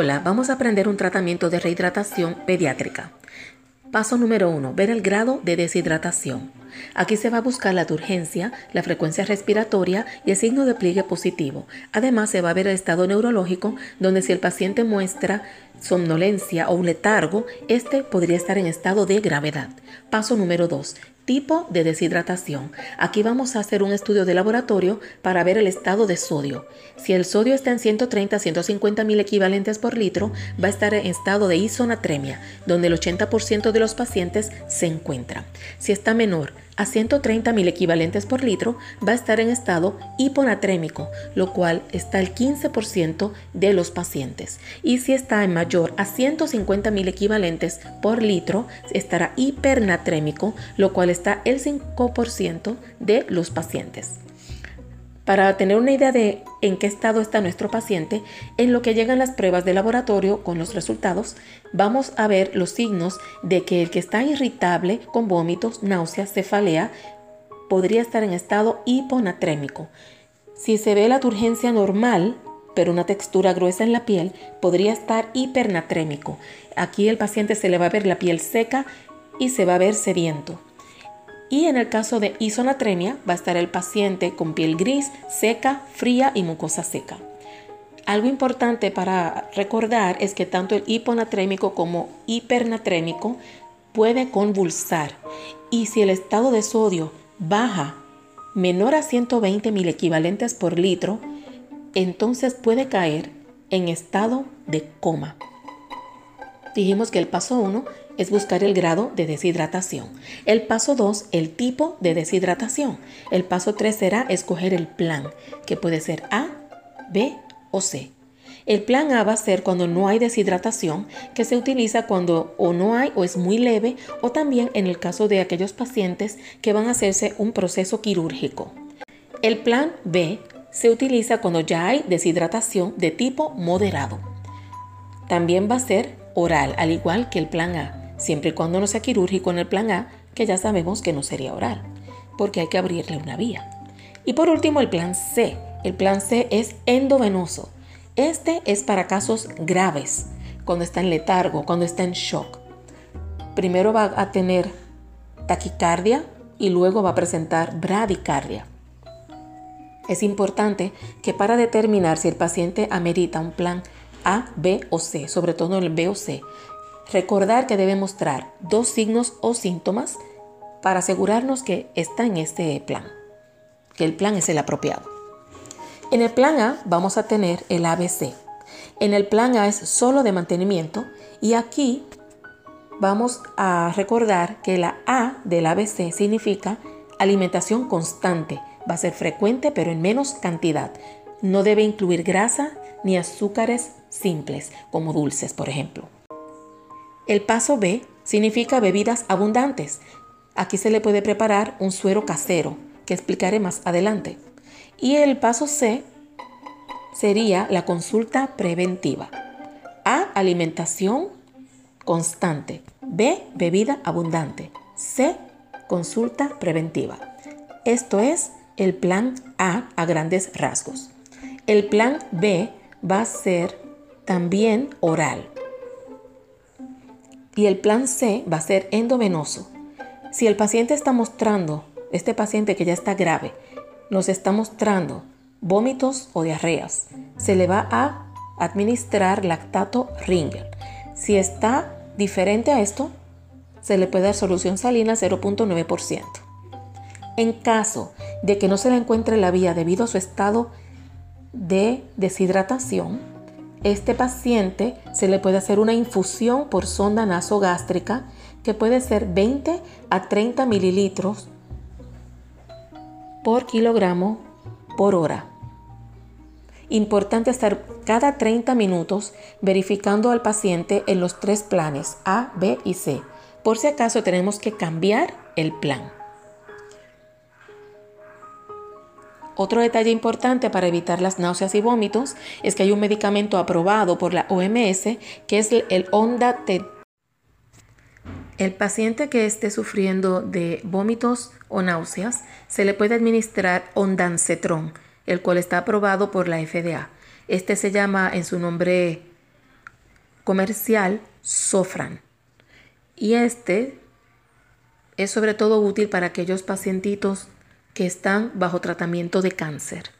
Hola, vamos a aprender un tratamiento de rehidratación pediátrica. Paso número 1. Ver el grado de deshidratación. Aquí se va a buscar la urgencia, la frecuencia respiratoria y el signo de pliegue positivo. Además se va a ver el estado neurológico, donde si el paciente muestra somnolencia o un letargo, este podría estar en estado de gravedad. Paso número 2 tipo de deshidratación. Aquí vamos a hacer un estudio de laboratorio para ver el estado de sodio. Si el sodio está en 130 a 150 mil equivalentes por litro, va a estar en estado de isonatremia, donde el 80% de los pacientes se encuentran. Si está menor a 130 mil equivalentes por litro, va a estar en estado hiponatrémico, lo cual está el 15% de los pacientes. Y si está en mayor a 150 mil equivalentes por litro, estará hipernatrémico, lo cual está el 5% de los pacientes. Para tener una idea de en qué estado está nuestro paciente, en lo que llegan las pruebas de laboratorio con los resultados, vamos a ver los signos de que el que está irritable con vómitos, náuseas, cefalea, podría estar en estado hiponatrémico. Si se ve la turgencia normal, pero una textura gruesa en la piel, podría estar hipernatrémico. Aquí el paciente se le va a ver la piel seca y se va a ver sediento. Y en el caso de isonatremia va a estar el paciente con piel gris, seca, fría y mucosa seca. Algo importante para recordar es que tanto el hiponatrémico como hipernatrémico puede convulsar y si el estado de sodio baja menor a 120 mil equivalentes por litro, entonces puede caer en estado de coma. Dijimos que el paso 1 es buscar el grado de deshidratación. El paso 2, el tipo de deshidratación. El paso 3 será escoger el plan, que puede ser A, B o C. El plan A va a ser cuando no hay deshidratación, que se utiliza cuando o no hay o es muy leve, o también en el caso de aquellos pacientes que van a hacerse un proceso quirúrgico. El plan B se utiliza cuando ya hay deshidratación de tipo moderado. También va a ser oral, al igual que el plan A siempre y cuando no sea quirúrgico en el plan A, que ya sabemos que no sería oral, porque hay que abrirle una vía. Y por último, el plan C. El plan C es endovenoso. Este es para casos graves, cuando está en letargo, cuando está en shock. Primero va a tener taquicardia y luego va a presentar bradicardia. Es importante que para determinar si el paciente amerita un plan A, B o C, sobre todo el B o C, Recordar que debe mostrar dos signos o síntomas para asegurarnos que está en este plan, que el plan es el apropiado. En el plan A vamos a tener el ABC. En el plan A es solo de mantenimiento y aquí vamos a recordar que la A del ABC significa alimentación constante. Va a ser frecuente pero en menos cantidad. No debe incluir grasa ni azúcares simples como dulces, por ejemplo. El paso B significa bebidas abundantes. Aquí se le puede preparar un suero casero, que explicaré más adelante. Y el paso C sería la consulta preventiva. A, alimentación constante. B, bebida abundante. C, consulta preventiva. Esto es el plan A a grandes rasgos. El plan B va a ser también oral y el plan C va a ser endovenoso. Si el paciente está mostrando, este paciente que ya está grave, nos está mostrando vómitos o diarreas, se le va a administrar lactato Ringer. Si está diferente a esto, se le puede dar solución salina 0.9%. En caso de que no se le encuentre la vía debido a su estado de deshidratación, este paciente se le puede hacer una infusión por sonda nasogástrica que puede ser 20 a 30 mililitros por kilogramo por hora. Importante estar cada 30 minutos verificando al paciente en los tres planes A, B y C. Por si acaso tenemos que cambiar el plan. Otro detalle importante para evitar las náuseas y vómitos es que hay un medicamento aprobado por la OMS que es el Ondatet. El paciente que esté sufriendo de vómitos o náuseas se le puede administrar ondansetron, el cual está aprobado por la FDA. Este se llama en su nombre comercial Sofran. Y este es sobre todo útil para aquellos pacientitos que están bajo tratamiento de cáncer.